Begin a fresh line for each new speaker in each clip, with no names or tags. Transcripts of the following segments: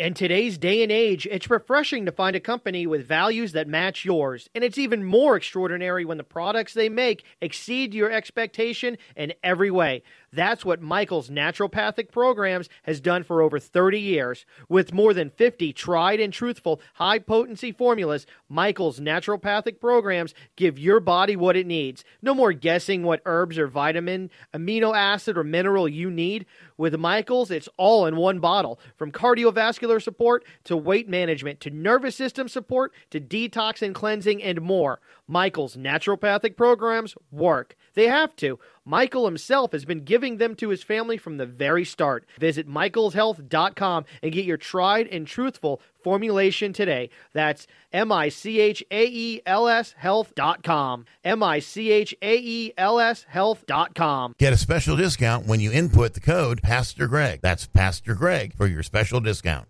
In today's day and age, it's refreshing to find a company with values that match yours, and it's even more extraordinary when the products they make exceed your expectation in every way. That's what Michael's Naturopathic Programs has done for over 30 years. With more than 50 tried and truthful high potency formulas, Michael's Naturopathic Programs give your body what it needs. No more guessing what herbs or vitamin, amino acid, or mineral you need. With Michael's, it's all in one bottle. From cardiovascular support to weight management to nervous system support to detox and cleansing and more. Michael's naturopathic programs work. They have to. Michael himself has been giving them to his family from the very start. Visit michaelshealth.com and get your tried and truthful formulation today. That's M I C H A E L S health.com. M I C H A E L S health.com.
Get a special discount when you input the code Pastor Greg. That's Pastor Greg for your special discount.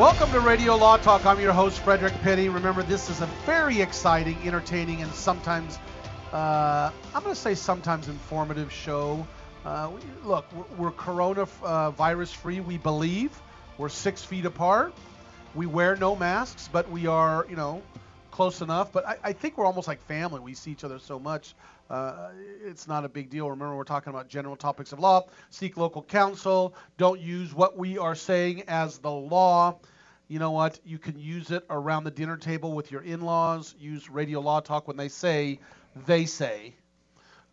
Welcome to Radio Law Talk. I'm your host, Frederick Penney. Remember, this is a very exciting, entertaining, and sometimes, uh, I'm going to say sometimes informative show. Uh, we, look, we're, we're corona uh, we believe. We're six feet apart. We wear no masks, but we are, you know, close enough. But I, I think we're almost like family. We see each other so much. Uh, it's not a big deal. Remember, we're talking about general topics of law. Seek local counsel. Don't use what we are saying as the law. You know what? You can use it around the dinner table with your in laws. Use radio law talk when they say, they say.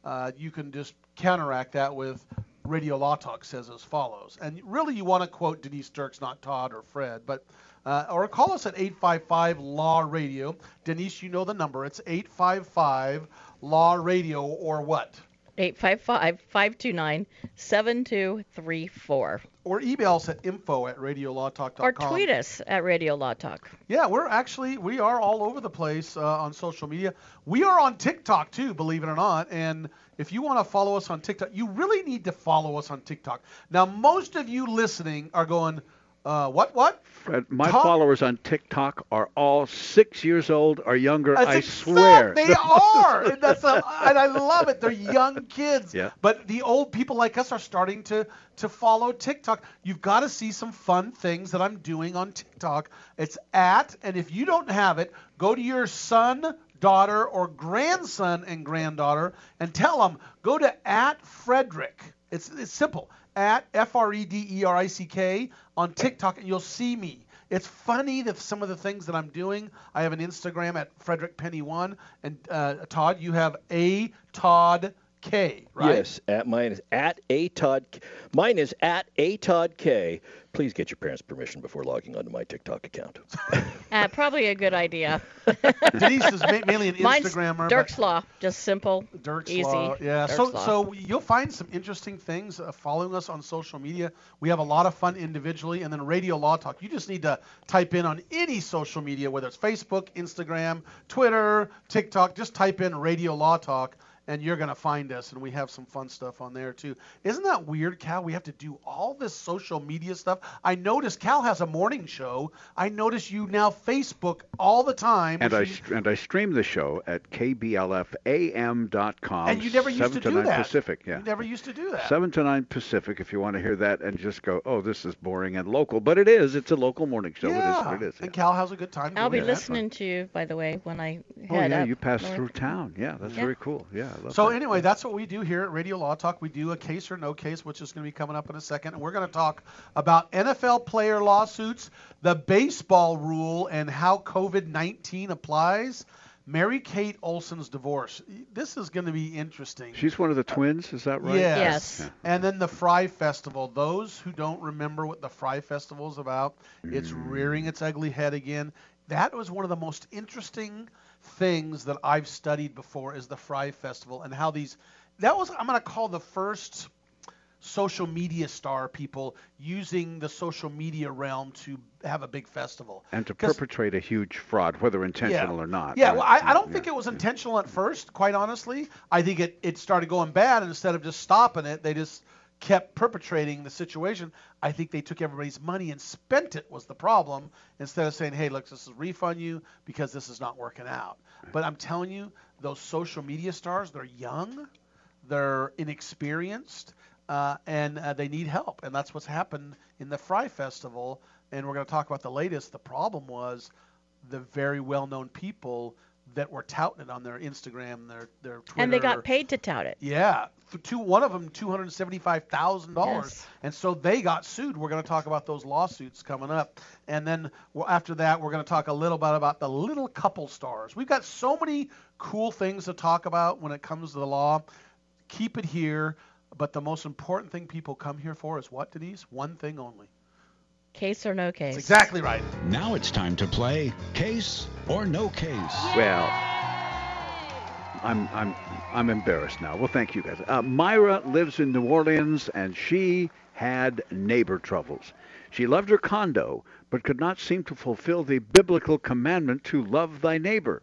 Uh, you can just counteract that with radio law talk says as follows. And really, you want to quote Denise Dirks, not Todd or Fred, but uh, or call us at 855 Law Radio. Denise, you know the number. It's 855 Law Radio or what?
855 529 7234.
Or email us at info at radiolawtalk.com.
Or tweet us at Radio Law Talk.
Yeah, we're actually, we are all over the place uh, on social media. We are on TikTok too, believe it or not. And if you want to follow us on TikTok, you really need to follow us on TikTok. Now, most of you listening are going, uh, what, what?
Fred, my followers on TikTok are all six years old or younger.
That's
I swear.
They are. and, that's a, and I love it. They're young kids.
Yeah.
But the old people like us are starting to, to follow TikTok. You've got to see some fun things that I'm doing on TikTok. It's at, and if you don't have it, go to your son, daughter, or grandson and granddaughter and tell them, go to at Frederick. It's, it's simple. At F R E D E R I C K on TikTok, and you'll see me. It's funny that some of the things that I'm doing. I have an Instagram at Frederick Penney One, and uh, Todd, you have a Todd K, right?
Yes, at mine is at a Todd. Mine is at a Todd K. Please get your parents' permission before logging onto my TikTok account.
Uh, probably a good idea.
Denise is ma- mainly an
Mine's
Instagrammer. but-
Dirk's Law. Just simple,
Dirk's
easy.
Law. Yeah.
Dirk's
so
Law.
so you'll find some interesting things uh, following us on social media. We have a lot of fun individually, and then Radio Law Talk. You just need to type in on any social media, whether it's Facebook, Instagram, Twitter, TikTok. Just type in Radio Law Talk. And you're going to find us, and we have some fun stuff on there too. Isn't that weird, Cal? We have to do all this social media stuff. I noticed Cal has a morning show. I notice you now Facebook all the time.
and I
which you-
st- and I stream the show at kblfam.com.
and you never used
7
to
to
do
9
that.
Pacific. Yeah.
You never used to do that.
7 to 9 Pacific if you want to hear that and just go, oh, this is boring and local. But it is. It's a local morning show.
yeah.
It is what it is.
And. Cal has a good time.
I'll be
doing that.
listening to you, by the way, when I
oh,
head Oh,
yeah,
up
you pass
north.
through town. Yeah, that's
Yeah.
very cool. Yeah, I love
So
that.
anyway, that's what we do here at Radio Law Talk. We do a case or no case, which is going to be coming up in a second, and we're going to talk about NFL player lawsuits, the baseball rule, and how COVID-19 applies. Mary Kate Olsen's divorce. This is going to be interesting.
She's one of the twins, is that right?
Yes.
Yes.
And then the Fyre Festival. Those who don't remember what the Fyre Festival is about, it's mm. rearing its ugly head again. That was one of the most interesting things that I've studied before is the Fyre Festival and how these that was I'm gonna call the first social media star people using the social media realm to have a big festival.
And to perpetrate a huge fraud, whether intentional or not.
Yeah,
right?
well, I, I don't
Yeah.
think it was intentional at first, quite honestly. I think it, it started going bad, and instead of just stopping it, they just kept perpetrating the situation. I think they took everybody's money and spent it was the problem, instead of saying, hey, look, this is refund you because this is not working out. But I'm telling you, those social media stars, they're young, they're inexperienced, uh, and uh, they need help. And that's what's happened in the Fyre Festival. And we're going to talk about the latest. The problem was the very well-known people that were touting it on their Instagram, their their Twitter.
And they got paid to tout it.
Yeah, two, one of them two hundred seventy-five thousand dollars,
Yes.
and so they got sued. We're going to talk about those lawsuits coming up, and then well, after that, we're going to talk a little bit about the little couple stars. We've got so many cool things to talk about when it comes to the law. Keep it here, but the most important thing people come here for is what, Denise? One thing only.
Case or no case.
That's exactly right.
Now it's time to play Case or No Case.
Well, I'm I'm I'm embarrassed now. Well, thank you guys. Uh, Myra lives in New Orleans, and she had neighbor troubles. She loved her condo, but could not seem to fulfill the biblical commandment to love thy neighbor.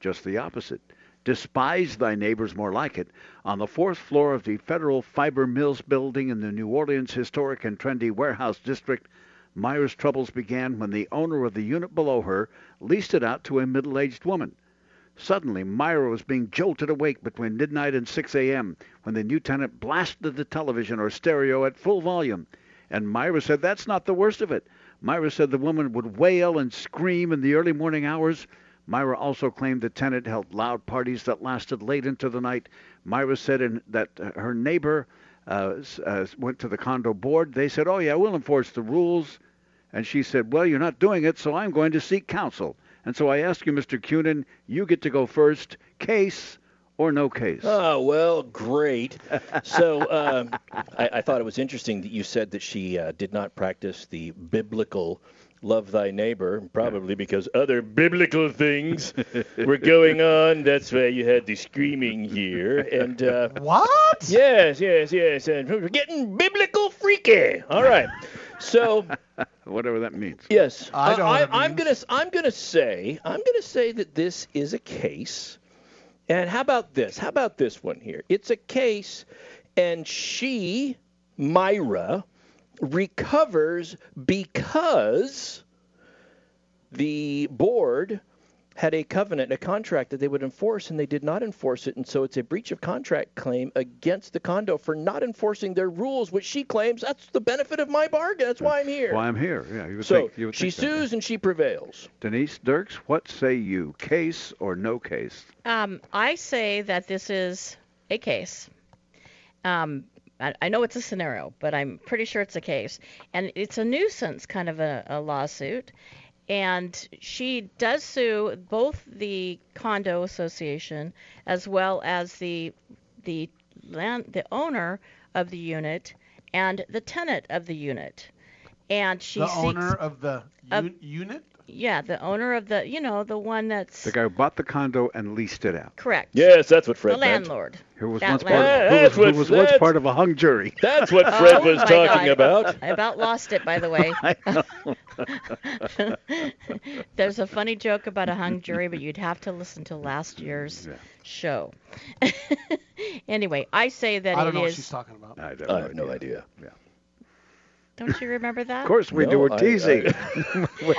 Just the opposite. Despise thy neighbors more like it. On the fourth floor of the Federal Fibre Mills building in the New Orleans historic and trendy warehouse district, Myra's troubles began when the owner of the unit below her leased it out to a middle aged woman. Suddenly, Myra was being jolted awake between midnight and 6 a.m. when the new tenant blasted the television or stereo at full volume. And Myra said that's not the worst of it. Myra said the woman would wail and scream in the early morning hours. Myra also claimed the tenant held loud parties that lasted late into the night. Myra said in, that her neighbor uh, uh, went to the condo board. They said, "Oh yeah, we'll enforce the rules." And she said, Well, you're not doing it, so I'm going to seek counsel. And so I ask you, Mr. Cunin, you get to go first. Case or no case?
Oh, well, great. So um, I, I thought it was interesting that you said that she uh, did not practice the biblical love thy neighbor, probably because other biblical things were going on. That's why you had the screaming here. And uh,
What?
yes, yes, yes. And we're getting biblical freaky. All right. So.
Whatever that means.
Yes,
I know what it
I'm gonna. I'm gonna say I'm gonna say that this is a case. And how about this? How about this one here? It's a case, and she, Myra, recovers because the board had a covenant, a contract that they would enforce, and they did not enforce it, and so it's a breach of contract claim against the condo for not enforcing their rules, which she claims that's the benefit of my bargain. That's why I'm here.
Why I'm here. Yeah, you would
So
think. You would
she
think that.
sues and she prevails.
Denise Dirks, what say you? Case or no case?
Um, I say that this is a case. Um, I, I know it's a scenario, but I'm pretty sure it's a case. And it's a nuisance kind of a, a lawsuit. And she does sue both the condo association as well as the the land the owner of the unit and the tenant of the unit. And she
the
seeks
owner of the
of-
unit?
Yeah, the owner of the you know, the one that's
The guy who bought the condo and leased it out.
correct.
Yes, that's what
The
Fred meant.
landlord.
Who was
That
once
land-
part
Yeah,
of, who was,
that's
who was once part of a hung jury.
That's what Fred
Oh
was talking
God.
about.
I about lost it, by the way. There's a funny joke about a hung jury, but you'd have to listen to last year's
Yeah.
show. anyway, I say that it is.
I don't
it
know what
is.
she's talking about.
I,
I have no idea.
Don't you remember that?
Of course we do. We're
I-
teasing.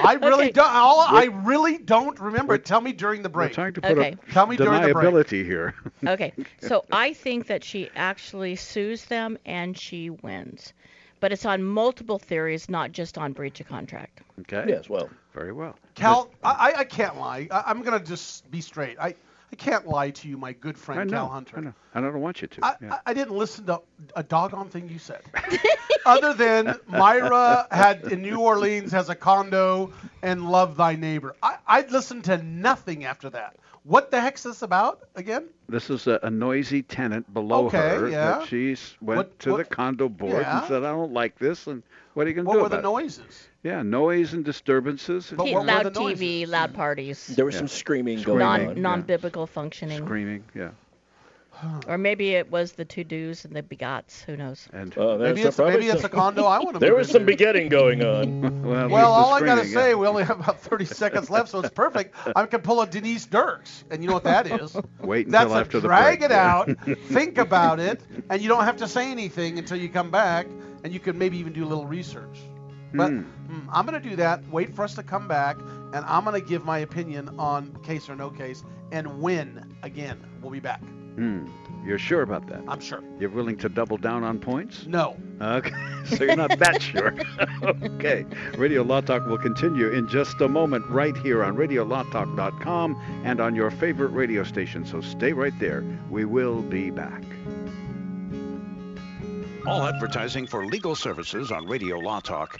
I really
Okay.
don't. All, I really don't remember. Tell me during the break.
We're
break.
trying to put
Okay.
up
Tell me during the break.
deniability here.
Okay, so I think that she actually sues them and she wins. But it's on multiple theories, not just on breach of contract.
Okay.
Yes, well,
Very well.
Cal, I, I- I can't lie. I, I'm gonna just be straight. I, I can't lie to you, my good
I
friend
know.
Cal Hunter.
I know. And I don't want you to.
I,
yeah.
I, I didn't listen to a doggone thing you said. Other than Myra had in New Orleans has a condo and love thy neighbor. I, I'd listen to nothing after that. What the heck's this about again?
This is a, a noisy tenant below
Okay,
her
yeah.
that she went
What-
to
what-
the condo board
yeah.
and said, "I don't like this," and what are you going to do?
What
do
were
about
the
it?
noises?
Yeah, noise and disturbances,
But
He-
what were
loud
the
TV,
noises?
loud parties,
there was
Yeah.
some screaming
Screaming.
going
non
on.
non biblical functioning.
screaming. Yeah.
Or maybe it was the two do's and the begots. Who knows?
And
there's
Maybe it's
probably
maybe it's
some-
a condo I want to
There was some
into.
begetting going on.
well,
Well, all I gotta
screening,
say, we only have about 30 seconds left, so it's perfect. I can pull a Denise Dirks, and you know what that is?
Wait until
That's a
after the
drag
break.
it out, think about it, and you don't have to say anything until you come back, and you can maybe even do a little research. But mm, I'm gonna do that. Wait for us to come back, and I'm gonna give my opinion on case or no case, and win again. We'll be back.
Hmm. You're sure about that?
I'm sure.
You're willing to double down on points?
No.
Okay, so you're not that sure. okay, Radio Law Talk will continue in just a moment right here on RadioLawTalk.com and on your favorite radio station. So stay right there. We will be back.
All advertising for legal services on Radio Law Talk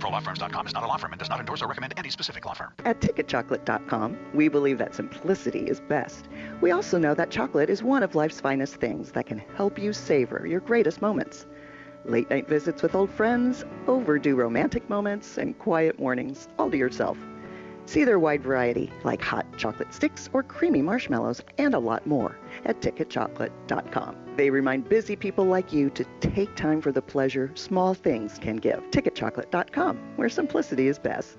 ProLawFirms.com is not a law firm and does not endorse or recommend any specific law firm.
At TicketChocolate.com, we believe that simplicity is best. We also know that chocolate is one of life's finest things that can help you savor your greatest moments. Late night visits with old friends, overdue romantic moments, and quiet mornings all to yourself. See their wide variety, like hot chocolate sticks or creamy marshmallows, and a lot more at ticketchocolate.com. They remind busy people like you to take time for the pleasure small things can give. Ticketchocolate.com, where simplicity is best.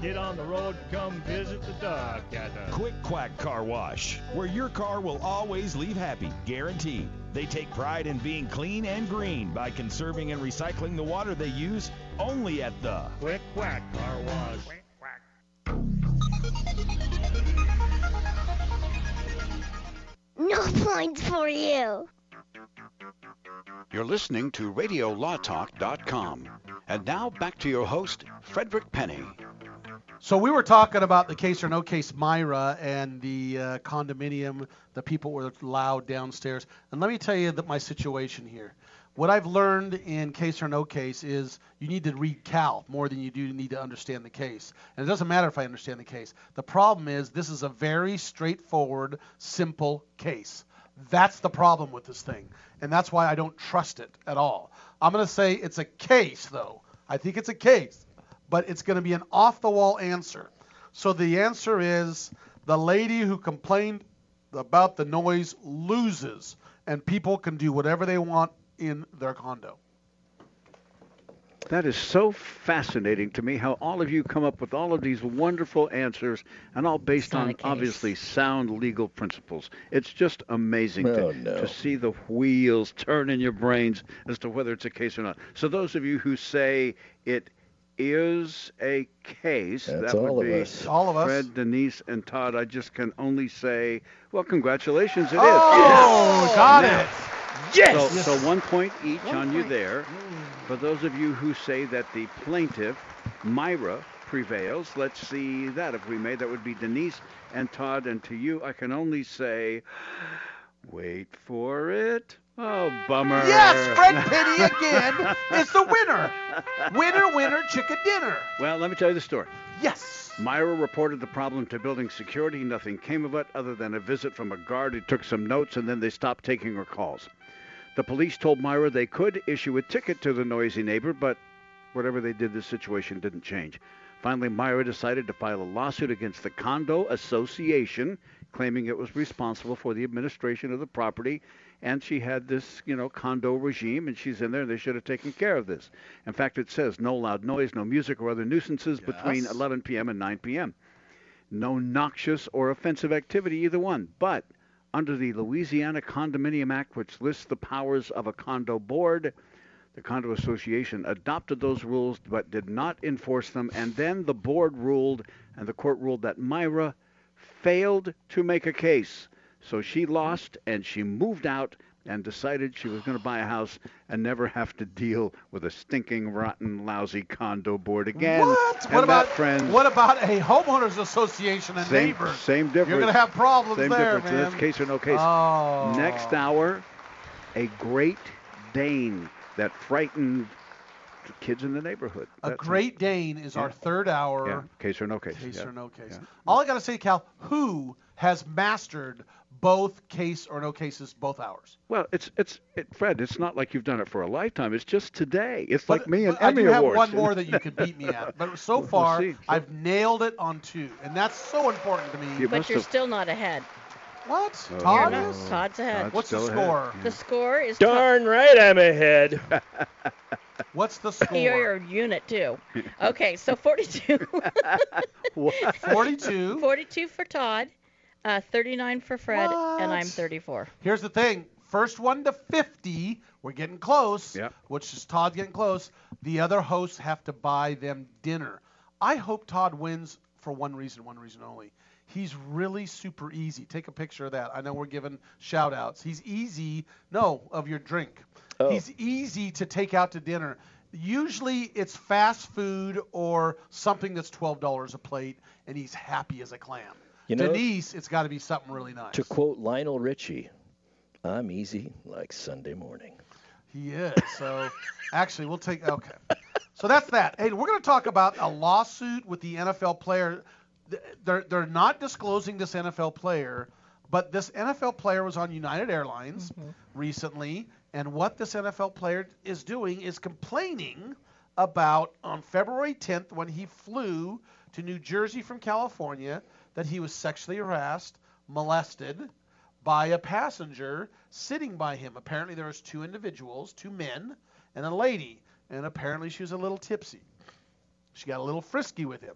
Get on the road, come visit the Dog Cabin.
Quick Quack Car Wash, where your car will always leave happy, guaranteed. They take pride in being clean and green by conserving and recycling the water they use only at the
Quick Quack Car Wash.
No points for you.
You're listening to RadioLawTalk.com. And now back to your host, Frederick Penney.
So we were talking about the case or no case Myra and the uh, condominium. The people were loud downstairs. And let me tell you that my situation here. What I've learned in case or no case is you need to read Cal more than you do need to understand the case. And it doesn't matter if I understand the case. The problem is this is a very straightforward, simple case. That's the problem with this thing. And that's why I don't trust it at all. I'm going to say it's a case, though. I think it's a case, but it's going to be an off the wall answer. So the answer is the lady who complained about the noise loses, and people can do whatever they want in their condo.
That is so fascinating to me how all of you come up with all of these wonderful answers and all based on obviously sound legal principles. It's just amazing
Oh,
to,
no.
to see the wheels turn in your brains as to whether it's a case or not. So those of you who say it is a case,
That's
that would
all of
be
us.
All of us.
Fred, Denise, and Todd. I just can only say, well, congratulations, it is.
Oh, got
Now,
it.
So, so one point each
One
on you there. For those of you who say that the plaintiff, Myra, prevails, let's see that. If we may, that would be Denise and Todd. And to you, I can only say, wait for it. Oh, bummer.
Yes, Fred Penney again is the winner. Winner, winner, chicken dinner.
Well, let me tell you the story.
Yes.
Myra reported the problem to building security. Nothing came of it other than a visit from a guard who took some notes and then they stopped taking her calls. The police told Myra they could issue a ticket to the noisy neighbor, but whatever they did, the situation didn't change. Finally, Myra decided to file a lawsuit against the Condo Association, claiming it was responsible for the administration of the property. And she had this, you know, condo regime, and she's in there, and they should have taken care of this. In fact, it says no loud noise, no music or other nuisances between 11 p.m. and 9 p.m. No noxious or offensive activity, either one. But under the Louisiana Condominium Act, which lists the powers of a condo board, the condo association adopted those rules but did not enforce them. And then the board ruled, and the court ruled that Myra failed to make a case. So she lost and she moved out and decided she was going to buy a house and never have to deal with a stinking, rotten, lousy condo board again.
What?
And
what about
that, friends,
what about a homeowners association and
same,
neighbors?
same difference.
You're gonna have problems
Same
there,
difference.
Man.
that's case or no case.
Oh.
Next hour, a Great Dane that frightened kids in the neighborhood.
A
That's
Great Dane is our third hour.
Yeah, case or no case.
Case
yeah.
or no case.
Yeah.
All I gotta say, Cal, who has mastered both case or no cases both hours?
Well, it's it's it, Fred. It's not like you've done it for a lifetime. It's just today. It's like me and
but I
Emmy
do have
Awards.
one more that you could beat me at. But so
We'll
far,
see.
I've nailed it on two, and that's so important to me.
You
But you're
have-
still not ahead.
What?
Oh,
Todd
You're
is?
Todd's ahead.
Todd's
What's the
still ahead.
score?
The score is Todd-
Darn right I'm ahead.
What's the score?
Your unit too. Okay, so 42.
What?
42.
42 for Todd, uh, 39 for Fred, and I'm 34.
Here's the thing. First one to 50, we're getting close,
Yep.
which is Todd getting close. The other hosts have to buy them dinner. I hope Todd wins for one reason, one reason only. He's really super easy. Take a picture of that. I know we're giving shout outs. He's easy, no, of your drink.
Oh.
He's easy to take out to dinner. Usually it's fast food or something that's $12 a plate, and he's happy as a clam.
You know-
Denise, it's got to be something really nice.
To quote Lionel Richie, I'm easy like Sunday morning.
He is. So actually, we'll take. Okay. So that's that. Hey, we're going to talk about a lawsuit with the NFL player. They're they're not disclosing this NFL player, but this NFL player was on United Airlines mm-hmm. recently, and what this NFL player is doing is complaining about on February 10th when he flew to New Jersey from California that he was sexually harassed, molested by a passenger sitting by him. Apparently there was two individuals, two men and a lady, and apparently she was a little tipsy. She got a little frisky with him.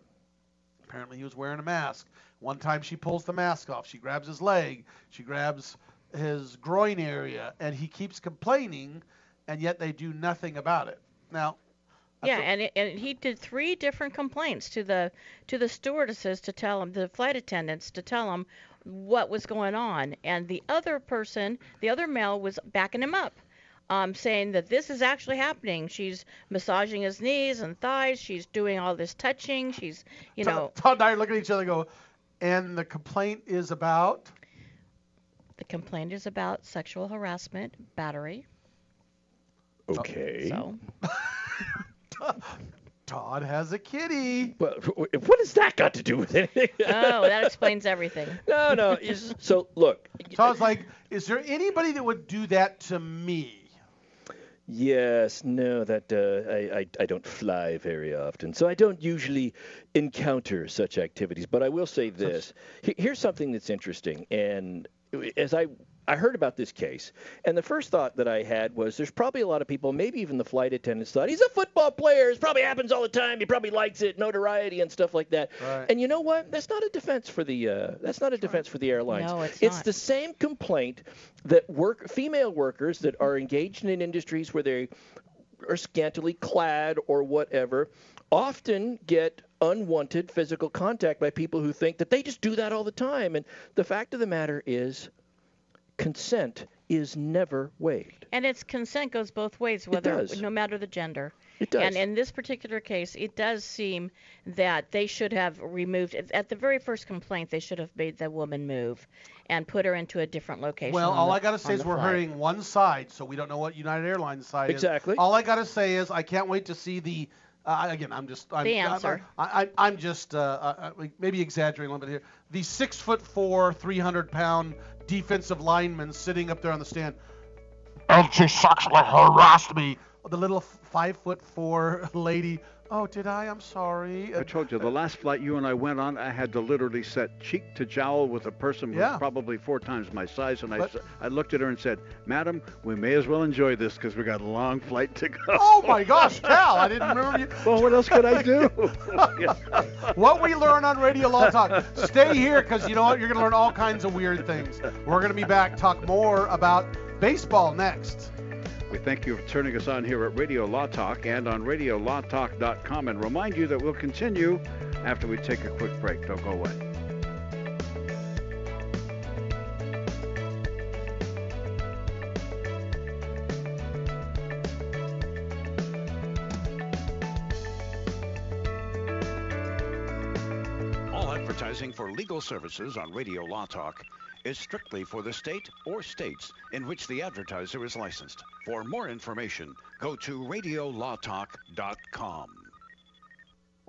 Apparently, he was wearing a mask. One time, she pulls the mask off. She grabs his leg. She grabs his groin area, and he keeps complaining, and yet they do nothing about it. Now,
Yeah, and it, and he did three different complaints to the to the stewardesses to tell them, the flight attendants to tell them what was going on, and the other person, the other male, was backing him up, um, saying that this is actually happening. She's massaging his knees and thighs. She's doing all this touching. She's, you know,
Todd and I look at each other and go, and the complaint is about.
the complaint is about sexual harassment, battery.
Okay.
So.
Todd has a kitty.
But what has that got to do with anything?
Oh, that explains everything.
no, no. it's- So look,
Todd's like, is there anybody that would do that to me?
Yes, no, that uh, I, I I don't fly very often, so I don't usually encounter such activities. But I will say this: here's something that's interesting, and as I I heard about this case, and the first thought that I had was there's probably a lot of people, maybe even the flight attendants, thought he's a football player. It probably happens all the time. He probably likes it, notoriety and stuff like that.
Right.
And you know what? That's not a defense for the uh, that's not a defense for the airlines.
No, it's
it's
not.
the same complaint that work female workers that are engaged in industries where they are scantily clad or whatever often get unwanted physical contact by people who think that they just do that all the time. And the fact of the matter is, consent is never waived.
And its consent goes both ways, whether
does.
no matter the gender.
It does.
And in this particular case, it does seem that they should have removed at the very first complaint. They should have made the woman move and put her into a different location.
Well, all
the-
I got to say is we're
flight.
hurting one side, so we don't know what United Airlines side
Exactly.
is. Exactly. All I got to say is I can't wait to see the. Uh, again, I'm just. I'm,
The
I'm-
answer.
I, I, I'm just uh, uh, uh, maybe exaggerating a little bit here. The six foot four, 300 pound defensive lineman sitting up there on the stand. And she sexually harassed me. The little five foot four lady. Oh, did I? I'm sorry.
I told you the last flight you and I went on, I had to literally set cheek to jowl with a person who
Yeah.
was probably four times my size, and I,
But-
s- I looked at her and said, "Madam, we may as well enjoy this because we got a long flight to go."
Oh my gosh, Cal! I didn't remember you.
well, what else could I do?
what we learn on Radio Law Talk. Stay here because you know what? You're going to learn all kinds of weird things. We're going to be back, talk more about baseball next.
We thank you for turning us on here at Radio Law Talk and on RadioLawTalk.com, and remind you that we'll continue after we take a quick break. Don't go away.
All advertising for legal services on Radio Law Talk is strictly for the state or states in which the advertiser is licensed. For more information, go to radiolawtalk.com.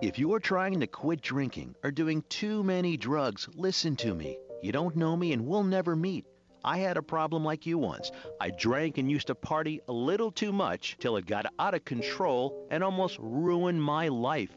If you are trying to quit drinking or doing too many drugs, listen to me. You don't know me and we'll never meet. I had a problem like you once. I drank and used to party a little too much till it got out of control and almost ruined my life.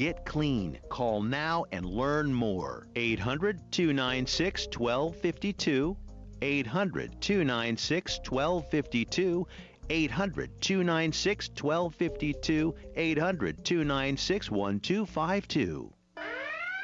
Get clean. Call now and learn more. 800 296 1252. 800 296 1252. 800 296 1252. 800 296 1252.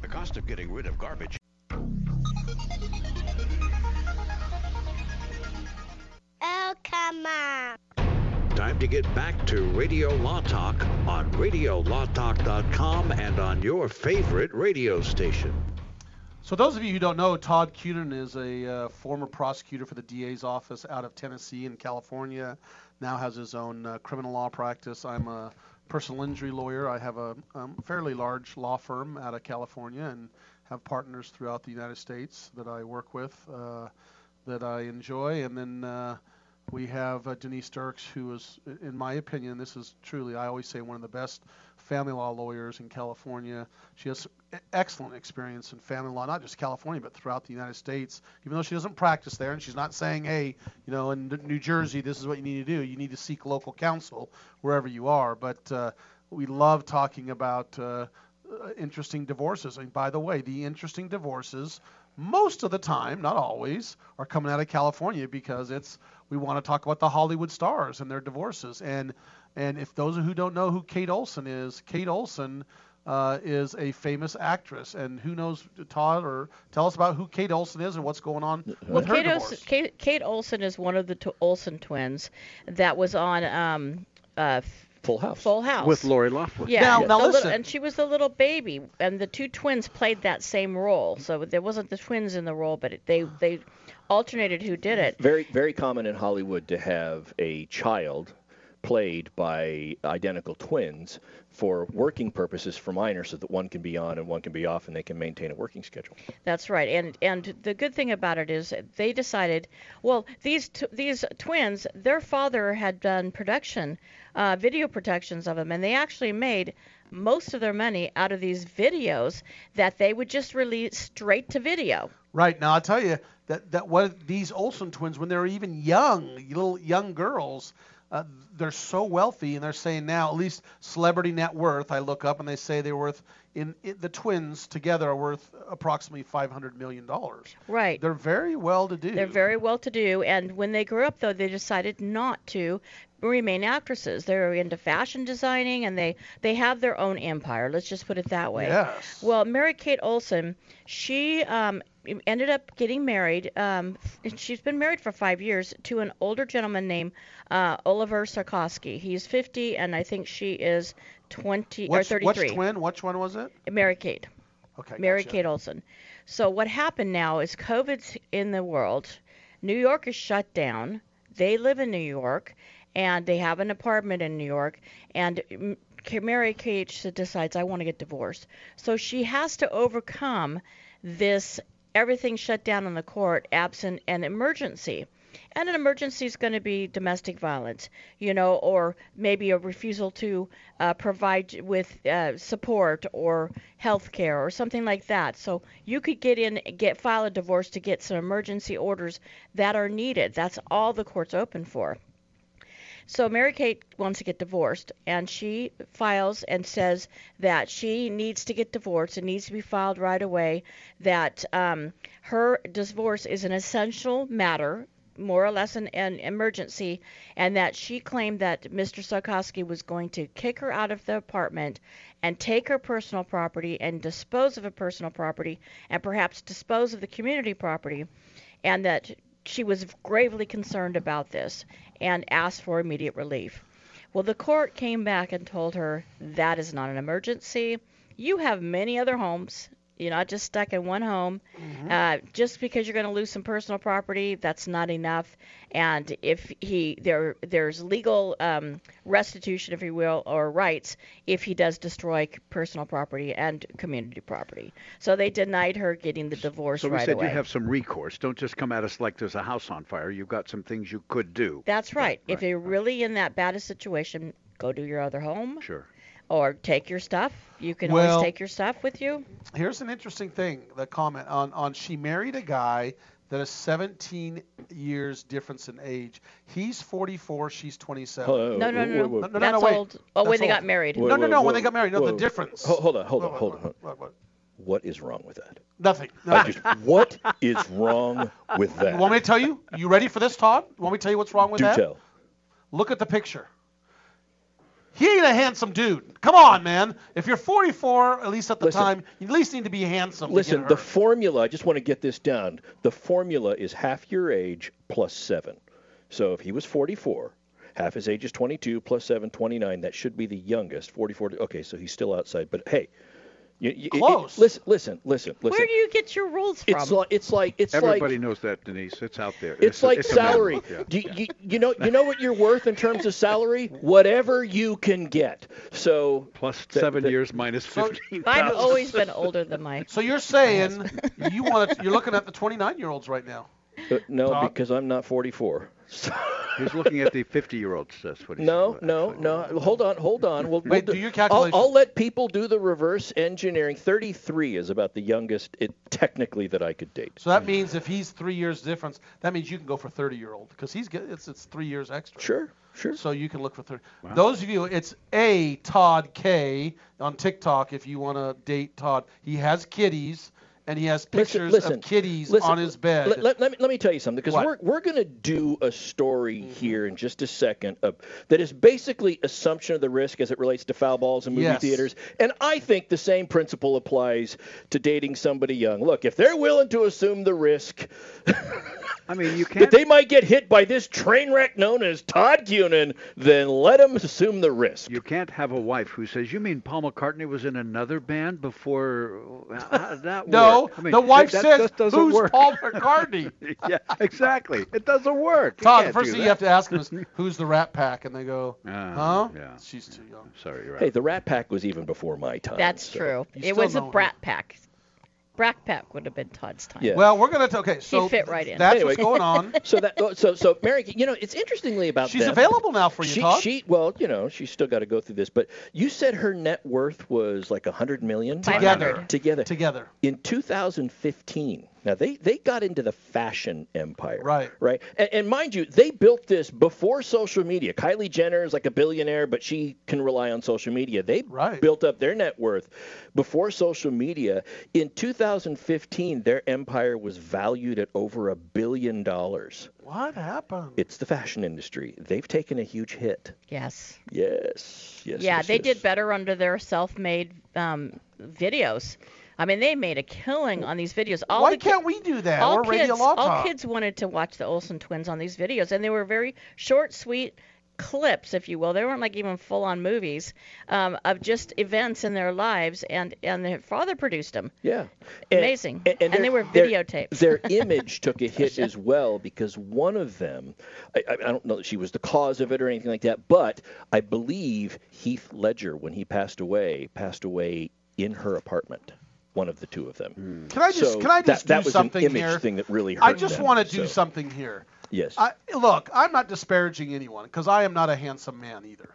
The cost of getting rid of garbage.
Oh, come on.
Time to get back to Radio Law Talk on RadioLawTalk.com and on your favorite radio station.
So, those of you who don't know, Todd Cunin is a uh, former prosecutor for the DA's office out of Tennessee and California. Now has his own uh, criminal law practice. I'm a personal injury lawyer. I have a um, fairly large law firm out of California and have partners throughout the United States that I work with uh, that I enjoy. And then uh, we have uh, Denise Dirks, who is, in my opinion, this is truly, I always say, one of the best family law lawyers in California. She has excellent experience in family law, not just California, but throughout the United States. Even though she doesn't practice there, and she's not saying, hey, you know, in New Jersey, this is what you need to do. You need to seek local counsel wherever you are. But uh, we love talking about uh, uh, interesting divorces. And by the way, the interesting divorces, most of the time, not always, are coming out of California because it's we want to talk about the Hollywood stars and their divorces. And and if those who don't know who Kate Olsen is, Kate Olsen uh, is a famous actress. And who knows, Todd, or tell us about who Kate Olsen is and what's going on with her
Kate
divorce.
Olsen, Kate, Kate Olsen is one of the t- Olsen twins that was on um, uh,
Full House.
Full House.
With Lori Loughlin.
Yeah,
Now-
the
now
little-
listen.
and she was the little baby, and the two twins played that same role. So there wasn't the twins in the role, but it, they they alternated who did it.
Very, very common in Hollywood to have a child played by identical twins for working purposes for minors so that one can be on and one can be off and they can maintain a working schedule.
That's right, and and the good thing about it is they decided, well, these t- these twins, their father had done production, uh, video productions of them, and they actually made most of their money out of these videos that they would just release straight to video.
Right now, I'll tell you that that what these Olsen twins, when they were even young, little young girls, uh, they're so wealthy, and they're saying now, at least celebrity net worth. I look up and they say they're worth in, in the twins together are worth approximately 500 million dollars.
Right.
They're very well to do.
They're very well to do, and when they grew up, though, they decided not to remain actresses. They're into fashion designing, and they they have their own empire. Let's just put it that way.
Yes.
Well, Mary Kate Olsen, she um, ended up getting married. Um, she's been married for five years to an older gentleman named uh, Oliver Sarkowski. He's 50, and I think she is 20
Which,
or
which
33.
twin? Which one was it?
Mary Kate.
Okay.
Mary
gotcha.
Kate Olsen. So what happened now is COVID's in the world. New York is shut down. They live in New York, and they have an apartment in New York. And Mary Kate decides I want to get divorced. So she has to overcome this everything shut down in the court, absent an emergency. And an emergency is going to be domestic violence, you know, or maybe a refusal to uh, provide with uh, support or health care or something like that. So you could get in, get file a divorce to get some emergency orders that are needed. That's all the court's open for. So Mary Kate wants to get divorced, and she files and says that she needs to get divorced. It needs to be filed right away. That um, her divorce is an essential matter, more or less an, an emergency, and that she claimed that Mr. Sarkowski was going to kick her out of the apartment and take her personal property and dispose of her personal property and perhaps dispose of the community property, and that she was gravely concerned about this and asked for immediate relief. Well, the court came back and told her that is not an emergency. You have many other homes. You're not just stuck in one home. Uh, just because you're going to lose some personal property, that's not enough. And if he there there's legal um, restitution, if you will, or rights if he does destroy personal property and community property. So they denied her getting the divorce
So we
right
said
away.
you have some recourse. Don't just come at us like there's a house on fire. You've got some things you could do.
That's right. If you're really in that bad a situation, go to your other home.
Sure.
Or take your stuff. You can
Well-
always take your stuff with you.
Here's an interesting thing. The comment on on she married a guy that is 17 years difference in age. He's 44. She's 27.
Hello,
No, no, no,
wait,
no.
wait,
No, no,
That's
no, wait.
old. Oh, when
That's
they got
old.
married.
No, no, no.
Whoa,
When they got married, no,
whoa.
the difference.
Ho- Hold on, hold on, hold on.
what, what?
What is wrong with that?
Nothing.
I
nothing.
just, what is wrong with
You
that?
want me to tell you? You ready for this, Todd? You want me to tell you what's wrong with
Do
that?
tell.
Look at the picture. He ain't a handsome dude. Come on, man. If you're 44, at least at the
Listen.
time, you at least need to be handsome.
Listen, the formula, I just want to get this down. The formula is half your age plus seven. So if he was 44, half his age is 22 plus seven, 29. That should be the youngest, 44. Okay, so he's still outside. But hey, you, you, it-
Close.
listen, listen, listen, listen.
Where do you get your rules from?
it's like it's like it's
Everybody
like
knows that, Denise. It's out there.
it's like
a
salary.
yeah.
Do you, you, you know you know what you're worth in terms of salary? Whatever you can get. So
Plus
that-
seven
that-
years minus
So-
15.
I've always been older than my.
So you're saying you want to, you're looking at the 29 year olds right now.
uh, no,
Todd?
because I'm not 44. So-
He's looking at the 50-year-olds. That's what he's
No, no, no. Hold on, hold on. We'll,
Wait,
we'll
do your
I'll. I'll let people do the reverse engineering. 33 is about the youngest, it, technically, that I could date.
So that means if he's three years difference, that means you can go for 30 year old because he's get, it's it's three years extra.
Sure, sure.
So you can look for 30. Those of you, it's a Todd K on TikTok if you want to date Todd. He has kitties and he has pictures
listen,
of kitties
listen,
on his bed.
Let, let, let me, let me tell you something because
What?
we're, we're going to do a story
Mm-hmm.
here in just a second of, that is basically assumption of the risk as it relates to foul balls in movie
Yes.
theaters. And I think the same principle applies to dating somebody young. Look, if they're willing to assume the risk,
I mean, you
that
can't.
they might get hit by this train wreck known as Todd Cunin, then let them assume the risk.
You can't have a wife who says, "You mean Paul McCartney was in another band before?" How did that
no,
work? I mean,
the wife
that,
says,
that doesn't
"Who's
work.
Paul McCartney?"
yeah, exactly. It doesn't work.
Todd, the first
do
thing you have to ask him is, "Who's the Rat Pack?" And they go,
Ah,
"Huh?"
yeah.
She's too young.
Sorry, you're right.
Hey, the Rat Pack was even before my time.
That's
so-
true.
You
It was a
don't-
brat pack. Brat pack would have been Todd's time.
Yeah.
Well, we're gonna t- okay. So
fit right in.
That's
Anyway.
what's going on.
So that oh, so so Mary, you know, it's interestingly about
She's
them-
available now for you,
she,
Todd.
She well, you know, she's still got to go through this, but you said her net worth was like a hundred million
Together.
Together.
Together.
In 2015. Now they they got into the fashion empire.
Right.
Right. And, and mind you, they built this before social media. Kylie Jenner is like a billionaire, but she can rely on social media. They
Right.
built up their net worth before social media. In 2015, their empire was valued at over a billion dollars.
What happened?
It's the fashion industry. They've taken a huge hit.
Yes.
Yes. Yes.
yeah,
yes,
they
yes.
did better under their self-made um, videos. I mean, they made a killing on these videos. All
Why
the ki-
can't we do that?
all
We're
kids,
Radio Law
all kids wanted to watch the Olsen twins on these videos, and they were very short, sweet clips, if you will. They weren't like even full-on movies um, of just events in their lives, and and their father produced them.
Yeah.
Amazing.
And,
And they were videotaped.
Their image took a hit as well because one of them, I, I I don't know that she was the cause of it or anything like that, but I believe Heath Ledger, when he passed away, passed away in her apartment. One of the two of them. Hmm.
Can I just
So
can I just
that, that
do
was
something
an image
here?
thing that really hurt
I just
them,
want to do
so.
something here.
Yes.
I, look, I'm not disparaging anyone because I am not a handsome man either.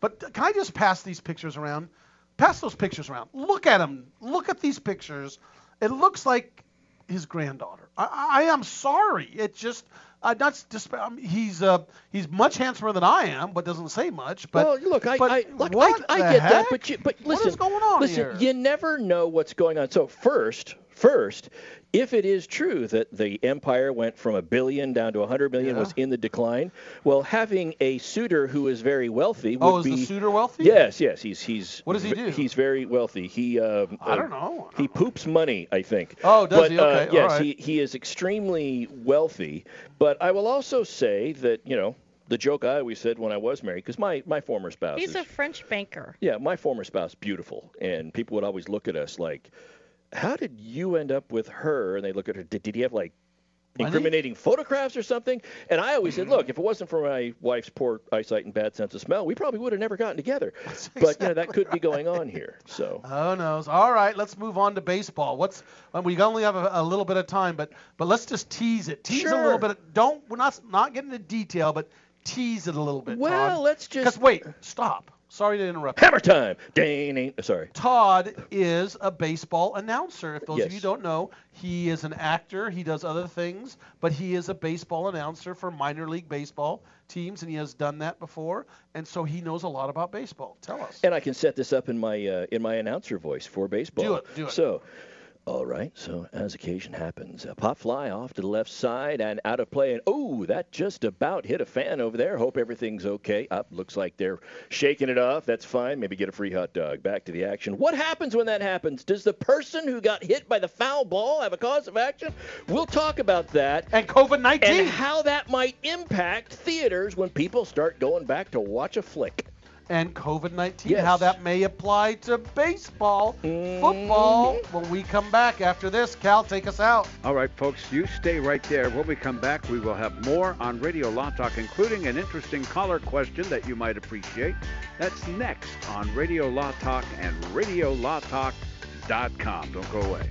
But can I just pass these pictures around? Pass those pictures around. Look at them. Look at these pictures. It looks like his granddaughter. I, I am sorry. It just. Uh, not disp- um, he's uh, he's much handsomer than I am, but doesn't say much. But
well, look, I, I, look, I, I get that,
heck?
but you, but listen,
what is going on
listen,
here?
you never know what's going on. So first, first, if it is true that the empire went from a billion down to a hundred million
Yeah.
was in the decline, well, having a suitor who is very wealthy would
oh, is
be.
the suitor wealthy?
Yes, yes, he's he's.
What does he do?
He's very wealthy. He um,
I
uh,
don't know.
He poops money, I think.
Oh, does
but,
he?
Uh,
Okay, all
yes,
right.
he he is extremely wealthy. But I will also say that you know the joke I always said when I was married, because my my former spouse
He's
is
a French banker.
yeah, my former spouse, beautiful, and people would always look at us like, "How did you end up with her?" And they look at her. Did, did he have like incriminating photographs or something? And I always said, "Look, if it wasn't for my wife's poor eyesight and bad sense of smell, we probably would have never gotten together." But you know that could be going on here. So
Oh no! All right, let's move on to baseball. What's we only have a, a little bit of time, but but let's just tease it. Tease a little bit. Don't we're not not getting into detail, but tease it a little bit.
Well, let's just-
Because wait, stop, Sorry to interrupt.
Hammer time. Dang, sorry.
Todd is a baseball announcer. If those of you don't know, he is an actor. He does other things, but he is a baseball announcer for minor league baseball teams, and he has done that before. And so he knows a lot about baseball. Tell us.
And I can set this up in my uh, in my announcer voice for baseball.
Do it, do it.
So, all right. So as occasion happens, a pop fly off to the left side and out of play, and oh, that just about hit a fan over there. Hope everything's okay. Up, looks like they're shaking it off. That's fine. Maybe get a free hot dog. Back to the action. What happens when that happens? Does the person who got hit by the foul ball have a cause of action? We'll talk about that.
And COVID 19.
And how that might impact theaters when people start going back to watch a flick.
And COVID 19,
Yes.
how that may apply to baseball, mm-hmm. football. When we come back after this, Cal, take us out.
All right, folks, you stay right there. When we come back, we will have more on Radio Law Talk, including an interesting caller question that you might appreciate. That's next on Radio Law Talk and RadioLawTalk.com. Don't go away.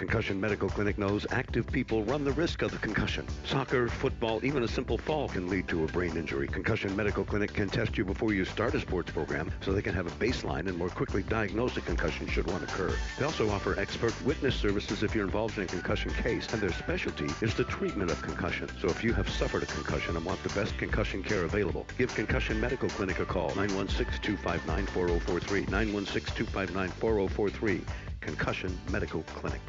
Concussion Medical Clinic knows active people run the risk of the concussion. Soccer, football, even a simple fall can lead to a brain injury. Concussion Medical Clinic can test you before you start a sports program so they can have a baseline and more quickly diagnose a concussion should one occur. They also offer expert witness services if you're involved in a concussion case, and their specialty is the treatment of concussion. So if you have suffered a concussion and want the best concussion care available, give Concussion Medical Clinic a call, 916-259-4043, 916-259-4043, Concussion Medical Clinic.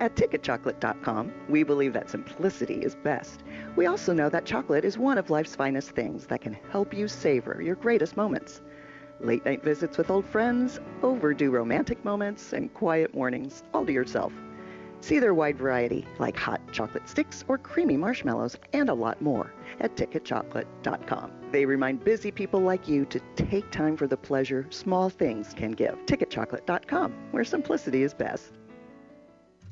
At ticketchocolate.com, we believe that simplicity is best. We also know that chocolate is one of life's finest things that can help you savor your greatest moments. Late night visits with old friends, overdue romantic moments, and quiet mornings all to yourself. See their wide variety, like hot chocolate sticks or creamy marshmallows, and a lot more at ticketchocolate.com. They remind busy people like you to take time for the pleasure small things can give. Ticketchocolate.com, where simplicity is best.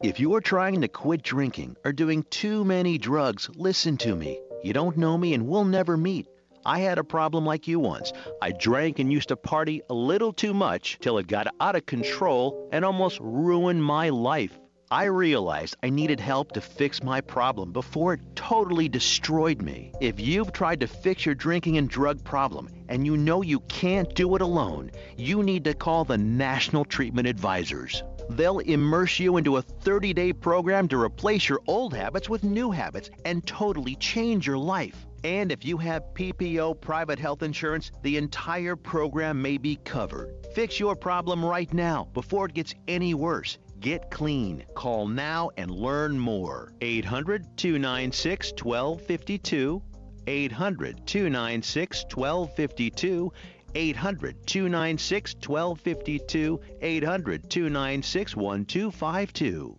If you are trying to quit drinking or doing too many drugs, listen to me. You don't know me and we'll never meet. I had a problem like you once. I drank and used to party a little too much till it got out of control and almost ruined my life. I realized I needed help to fix my problem before it totally destroyed me. If you've tried to fix your drinking and drug problem and you know you can't do it alone, you need to call the National Treatment Advisors. They'll immerse you into a 30 day program to replace your old habits with new habits and totally change your life. And if you have PPO private health insurance, the entire program may be covered. Fix your problem right now before it gets any worse. Get clean. Call now and learn more. 800 296 1252. 800 296 1252. 800 296 1252. 800 296 1252.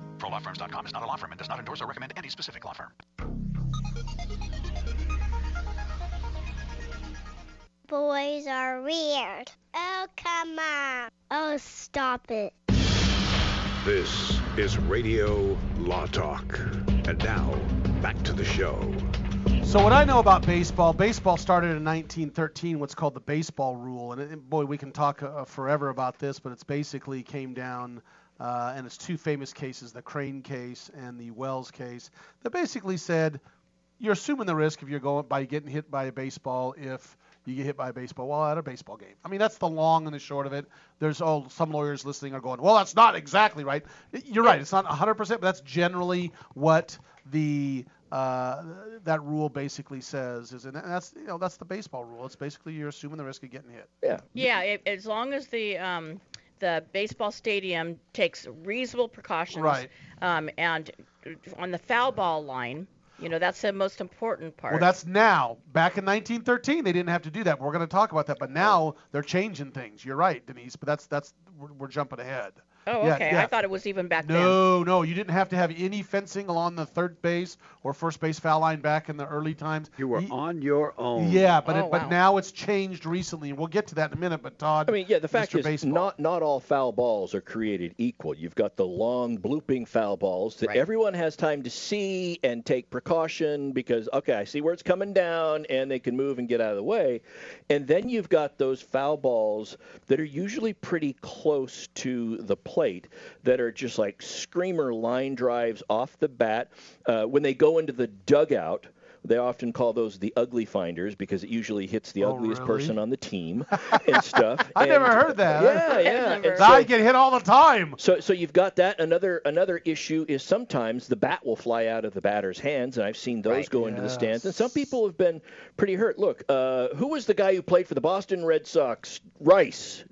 ProLawFirms.com is not a law firm and does not endorse or recommend any specific law firm.
Boys are weird. Oh, come on. Oh, stop it.
This is Radio Law Talk. And now, back to the show.
So what I know about baseball, baseball started in 1913, what's called the baseball rule, and it, boy, we can talk uh, forever about this, but it's basically came down, uh, and it's two famous cases, the Crane case and the Wells case, that basically said you're assuming the risk if you're going by getting hit by a baseball if you get hit by a baseball while at a baseball game. I mean, that's the long and the short of it. There's oh, some lawyers listening are going, well, that's not exactly right. You're right. It's not 100%, but that's generally what the uh, that rule basically says is, and that's you know that's the baseball rule. It's basically you're assuming the risk of getting hit.
Yeah.
Yeah, it, as long as the um, the baseball stadium takes reasonable precautions.
Right.
Um, and on the foul ball line, you know that's the most important part.
Well, that's now. Back in 1913, they didn't have to do that. We're going to talk about that, but now they're changing things. You're right, Denise, but that's that's we're, we're jumping ahead.
Oh,
Yeah,
okay.
yeah.
I thought it was even back then.
No, no, you didn't have to have any fencing along the third base or first base foul line back in the early times.
You were on your own.
Yeah, but
Oh,
it, but now it's changed recently, and we'll get to that in a minute. But Todd,
I mean, yeah, the fact
Mr.
is,
Baseball.
not not all foul balls are created equal. You've got the long, blooping foul balls that
Right.
everyone has time to see and take precaution because, okay, I see where it's coming down, and they can move and get out of the way. And then you've got those foul balls that are usually pretty close to the plate that are just like screamer line drives off the bat. Uh, when they go into the dugout, they often call those the ugly finders because it usually hits the
Oh,
ugliest
really?
person on the team and stuff.
I never heard that.
Yeah, yeah.
Never.
And
I get hit all the time.
so, so you've got that. Another another issue is sometimes the bat will fly out of the batter's hands, and I've seen those
Right.
go into the stands. And some people have been pretty hurt. Look, uh, who was the guy who played for the Boston Red Sox? Rice.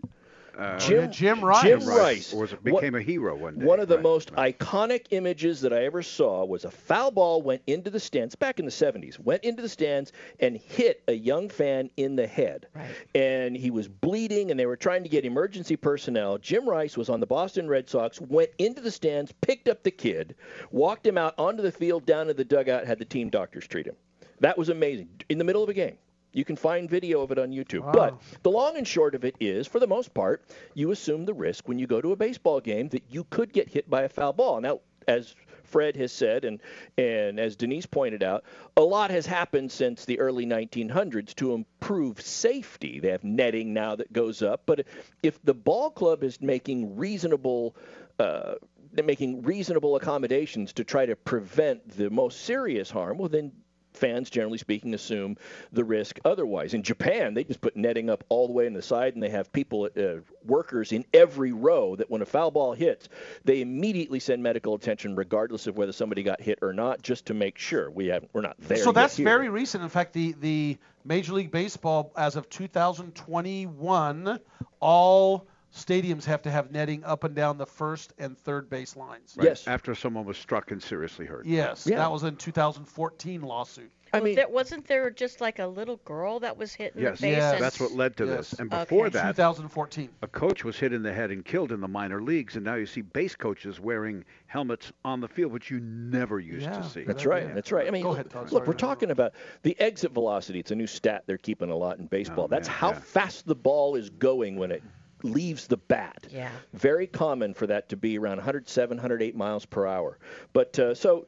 Uh,
Jim- Jim Rice.
Jim
Rice,
Rice.
was
What-
became a hero one day.
One of the
Right,
most
right.
iconic images that I ever saw was a foul ball went into the stands back in the 70s, went into the stands and hit a young fan in the head.
Right.
And he was bleeding, and they were trying to get emergency personnel. Jim Rice was on the Boston Red Sox, went into the stands, picked up the kid, walked him out onto the field, down to the dugout, had the team doctors treat him. That was amazing in the middle of a game. You can find video of it on YouTube.
Wow.
But the long and short of it is, for the most part, you assume the risk when you go to a baseball game that you could get hit by a foul ball. Now, as Fred has said, and and as Denise pointed out, a lot has happened since the early 1900s to improve safety. They have netting now that goes up, but if the ball club is making reasonable uh, making reasonable accommodations to try to prevent the most serious harm, well then fans, generally speaking, assume the risk otherwise. In Japan, they just put netting up all the way on the side, and they have people, uh, workers in every row that when a foul ball hits, they immediately send medical attention, regardless of whether somebody got hit or not, just to make sure we have we're not there.
So that's
here.
very recent. In fact, the the Major League Baseball, as of 2021, all stadiums have to have netting up and down the first and third base lines.
Right,
Yes.
After someone was struck and seriously hurt.
Yes,
Yeah.
that was in 2014 lawsuit.
I
Was
mean,
there, wasn't there just like a little girl that was hit in
Yes,
the face?
Yes.
and-
that's what led to
Yes.
this. And
Okay.
before that,
2014.
a coach was hit in the head and killed in the minor leagues, and now you see base coaches wearing helmets on the field, which you never used
Yeah.
to see.
That's
Yeah.
right. That's right. I mean,
Go
look,
ahead, Todd.
look,
Sorry
we're talking about the exit velocity. It's a new stat they're keeping a lot in baseball.
Oh,
That's
man,
how
yeah.
fast the ball is going when it leaves the bat.
Yeah.
Very common for that to be around 107, 108 miles per hour. But uh, so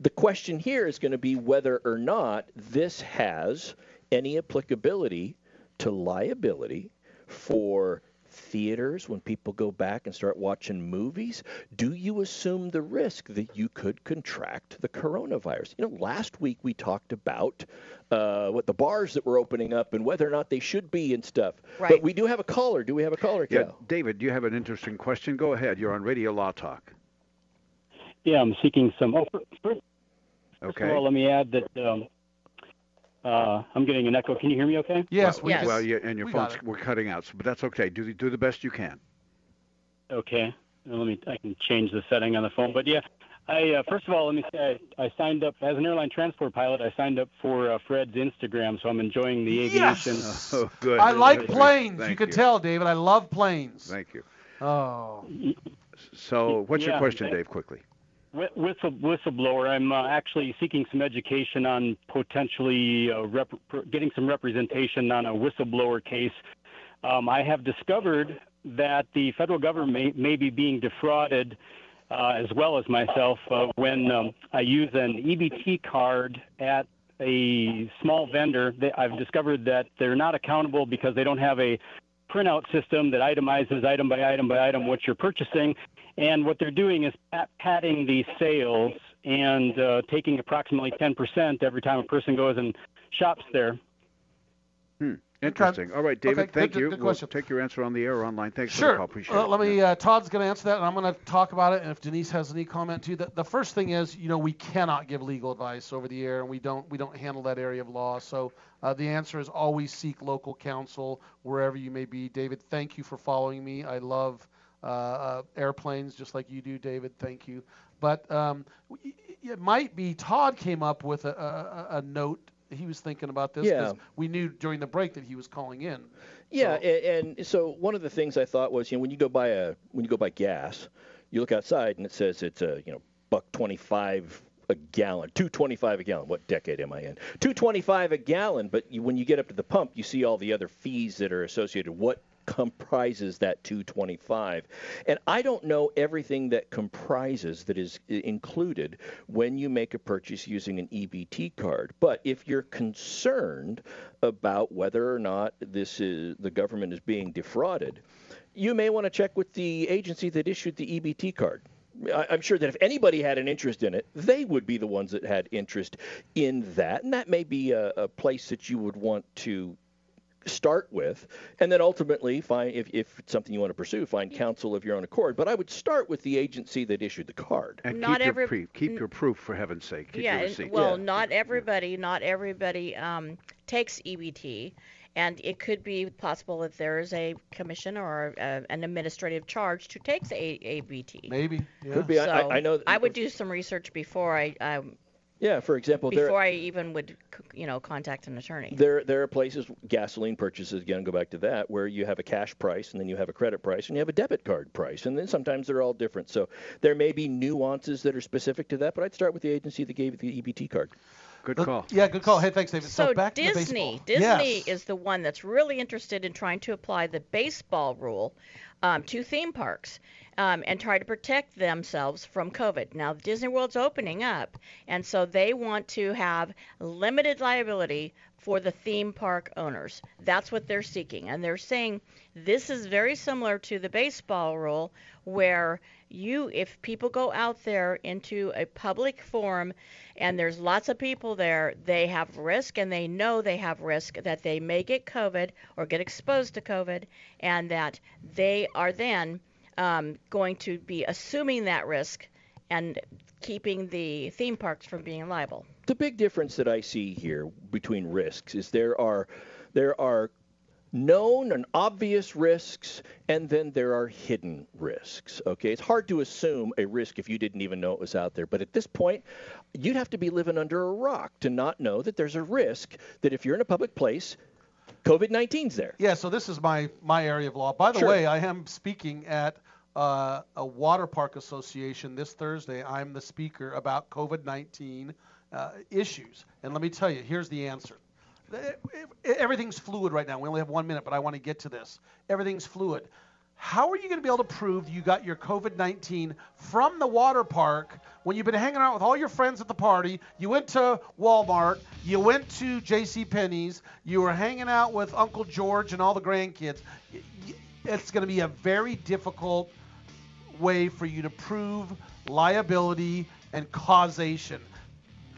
the question here is going to be whether or not this has any applicability to liability for theaters, when people go back and start watching movies, do you assume the risk that you could contract the coronavirus? You know, last week we talked about uh, what the bars that were opening up and whether or not they should be and stuff.
Right.
But we do have a caller. Do we have a caller,
Yeah,
Cal?
David, you have an interesting question. Go ahead. You're on Radio Law Talk.
Yeah, I'm seeking some. Oh, first, first
Okay.
of all, let me add that um, uh, I'm getting an echo. Can you hear me okay?
Yes, well, Well, yeah, and your
We got
phone's we're cutting out, so- but that's okay. Do the, do the best you can.
Okay. Let me. I can change the setting on the phone. But yeah, I uh, first of all, let me say I, I signed up as an airline transport pilot. I signed up for uh, Fred's Instagram, so I'm enjoying the aviation.
Yes.
Oh, good.
I like planes.
Thank
you can tell, David. I love planes.
Thank you.
Oh.
So, what's your question,
thank-
Dave? Quickly.
Whi- Whistle, whistleblower. I'm uh, actually seeking some education on potentially uh, rep- getting some representation on a whistleblower case. Um, I have discovered that the federal government may, may be being defrauded, uh, as well as myself, uh, when um, I use an EBT card at a small vendor. They, I've discovered that they're not accountable because they don't have a printout system that itemizes item by item by item what you're purchasing. And what they're doing is pat- padding the sales and uh, taking approximately 10% every time a person goes and shops there.
Interesting. All right, David.
Okay,
thank
good-
you.
good
we'll
question.
take your answer on the air or online. Thanks for the
Sure.
call. Appreciate
Uh,
it.
let me. Uh, Todd's going to answer that, and I'm going to talk about it. And if Denise has any comment too, the, the first thing is, you know, we cannot give legal advice over the air, and we don't we don't handle that area of law. So uh, the answer is always seek local counsel wherever you may be. David, thank you for following me. I love uh, uh, airplanes just like you do, David. Thank you. But um, it might be Todd came up with a, a- a note. He was thinking about this
Yeah.
we knew during the break that he was calling in.
Yeah, and, and so one of the things I thought was, you know, when you go buy a when you go buy gas, you look outside and it says it's a you know buck twenty five a gallon, two twenty five a gallon. What decade am I in? Two twenty five a gallon. But you, when you get up to the pump, you see all the other fees that are associated. What comprises that 225 and i don't know everything that comprises that is included when you make a purchase using an ebt card. But if you're concerned about whether or not this is the government is being defrauded you may want to check with the agency that issued the ebt card. I'm sure that if anybody had an interest in it, they would be the ones that had interest in that. And that may be a, a place that you would want to start with, and then ultimately find if, if it's something you want to pursue, find counsel of your own accord. But I would start with the agency that issued the card.
And
Not
keep
every-
your proof. Keep your proof for heaven's sake. Keep
yeah,
your
and-
receipt.
well, not everybody, not everybody um, takes EBT, and it could be possible that there is a commission or uh, an administrative charge to take the a- ABT.
Maybe.
Yeah. Could be. I-
So
I- I know-
I would do some research before I. Um,
Yeah, for example, there-
before I even would, you know, contact an attorney.
There, there are places, gasoline purchases, again, go back to that, where you have a cash price and then you have a credit price and you have a debit card price. And then sometimes they're all different. So there may be nuances that are specific to that, but I'd start with the agency that gave you the EBT card.
Good
call. Yeah, good call. Hey, thanks, David. So,
So
back to the
Disney,
baseball.
Disney
Yes.
is the one that's really interested in trying to apply the baseball rule um, to theme parks um, and try to protect themselves from COVID. Now Disney World's opening up, and so they want to have limited liability for the theme park owners. That's what they're seeking, and they're saying this is very similar to the baseball rule, where you, if people go out there into a public forum and there's lots of people there, they have risk and they know they have risk that they may get COVID or get exposed to COVID, and that they are then um, going to be assuming that risk and keeping the theme parks from being liable.
The big difference that I see here between risks is there are there are known and obvious risks and then there are hidden risks okay it's hard to assume a risk if you didn't even know it was out there but at this point you'd have to be living under a rock to not know that there's a risk that if you're in a public place covid-19's there
Yeah, so this is my my area of law. By the
Sure.
way, I am speaking at uh, a water park association this Thursday. I'm the speaker about COVID-19 uh, issues, and let me tell you, here's the answer. Everything's fluid right now. We only have one minute, but I want to get to this. Everything's fluid. How are you going to be able to prove you got your COVID 19 from the water park when you've been hanging out with all your friends at the party? You went to Walmart, you went to J.C. Penney's, you were hanging out with Uncle George and all the grandkids. It's going to be a very difficult way for you to prove liability and causation.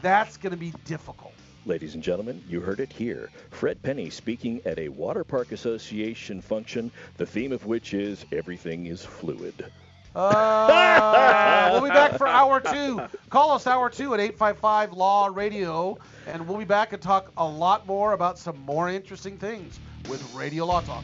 That's going to be difficult.
Ladies and gentlemen, you heard it here. Fred Penney speaking at a Water Park Association function, the theme of which is Everything is Fluid.
Uh, we'll be back for hour two. Call us hour two at 855 Law Radio, and we'll be back and talk a lot more about some more interesting things with Radio Law Talk.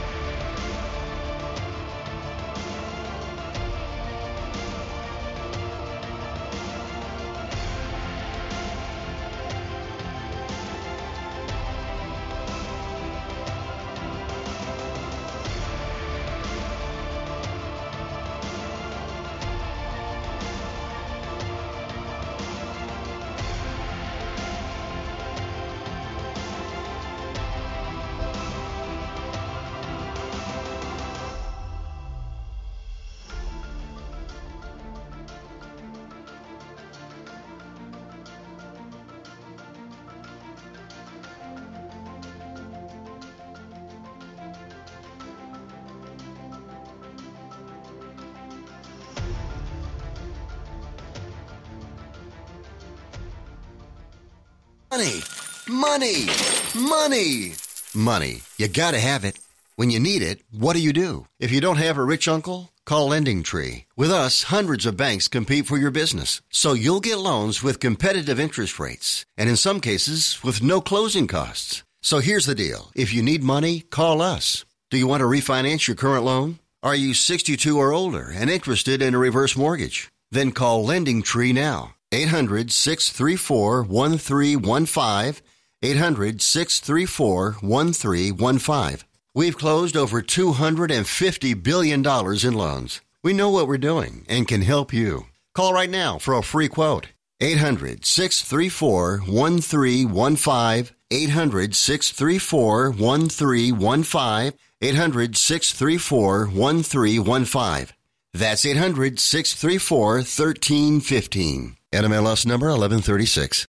Money, money, money, money. You gotta have it. When you need it, what do you do? If you don't have a rich uncle, call Lending Tree. With us, hundreds of banks compete for your business, so you'll get loans with competitive interest rates, and in some cases, with no closing costs. So here's the deal. If you need money, call us. Do you want to refinance your current loan? Are you 62 or older and interested in a reverse mortgage? Then call Lending Tree now. 800 634 1315. 800 634 1315. We've closed over $250 billion in loans. We know what we're doing and can help you. Call right now for a free quote. 800 634 1315. 800 634 1315. 800 634 1315. That's 800 634 1315. NMLS number 1136.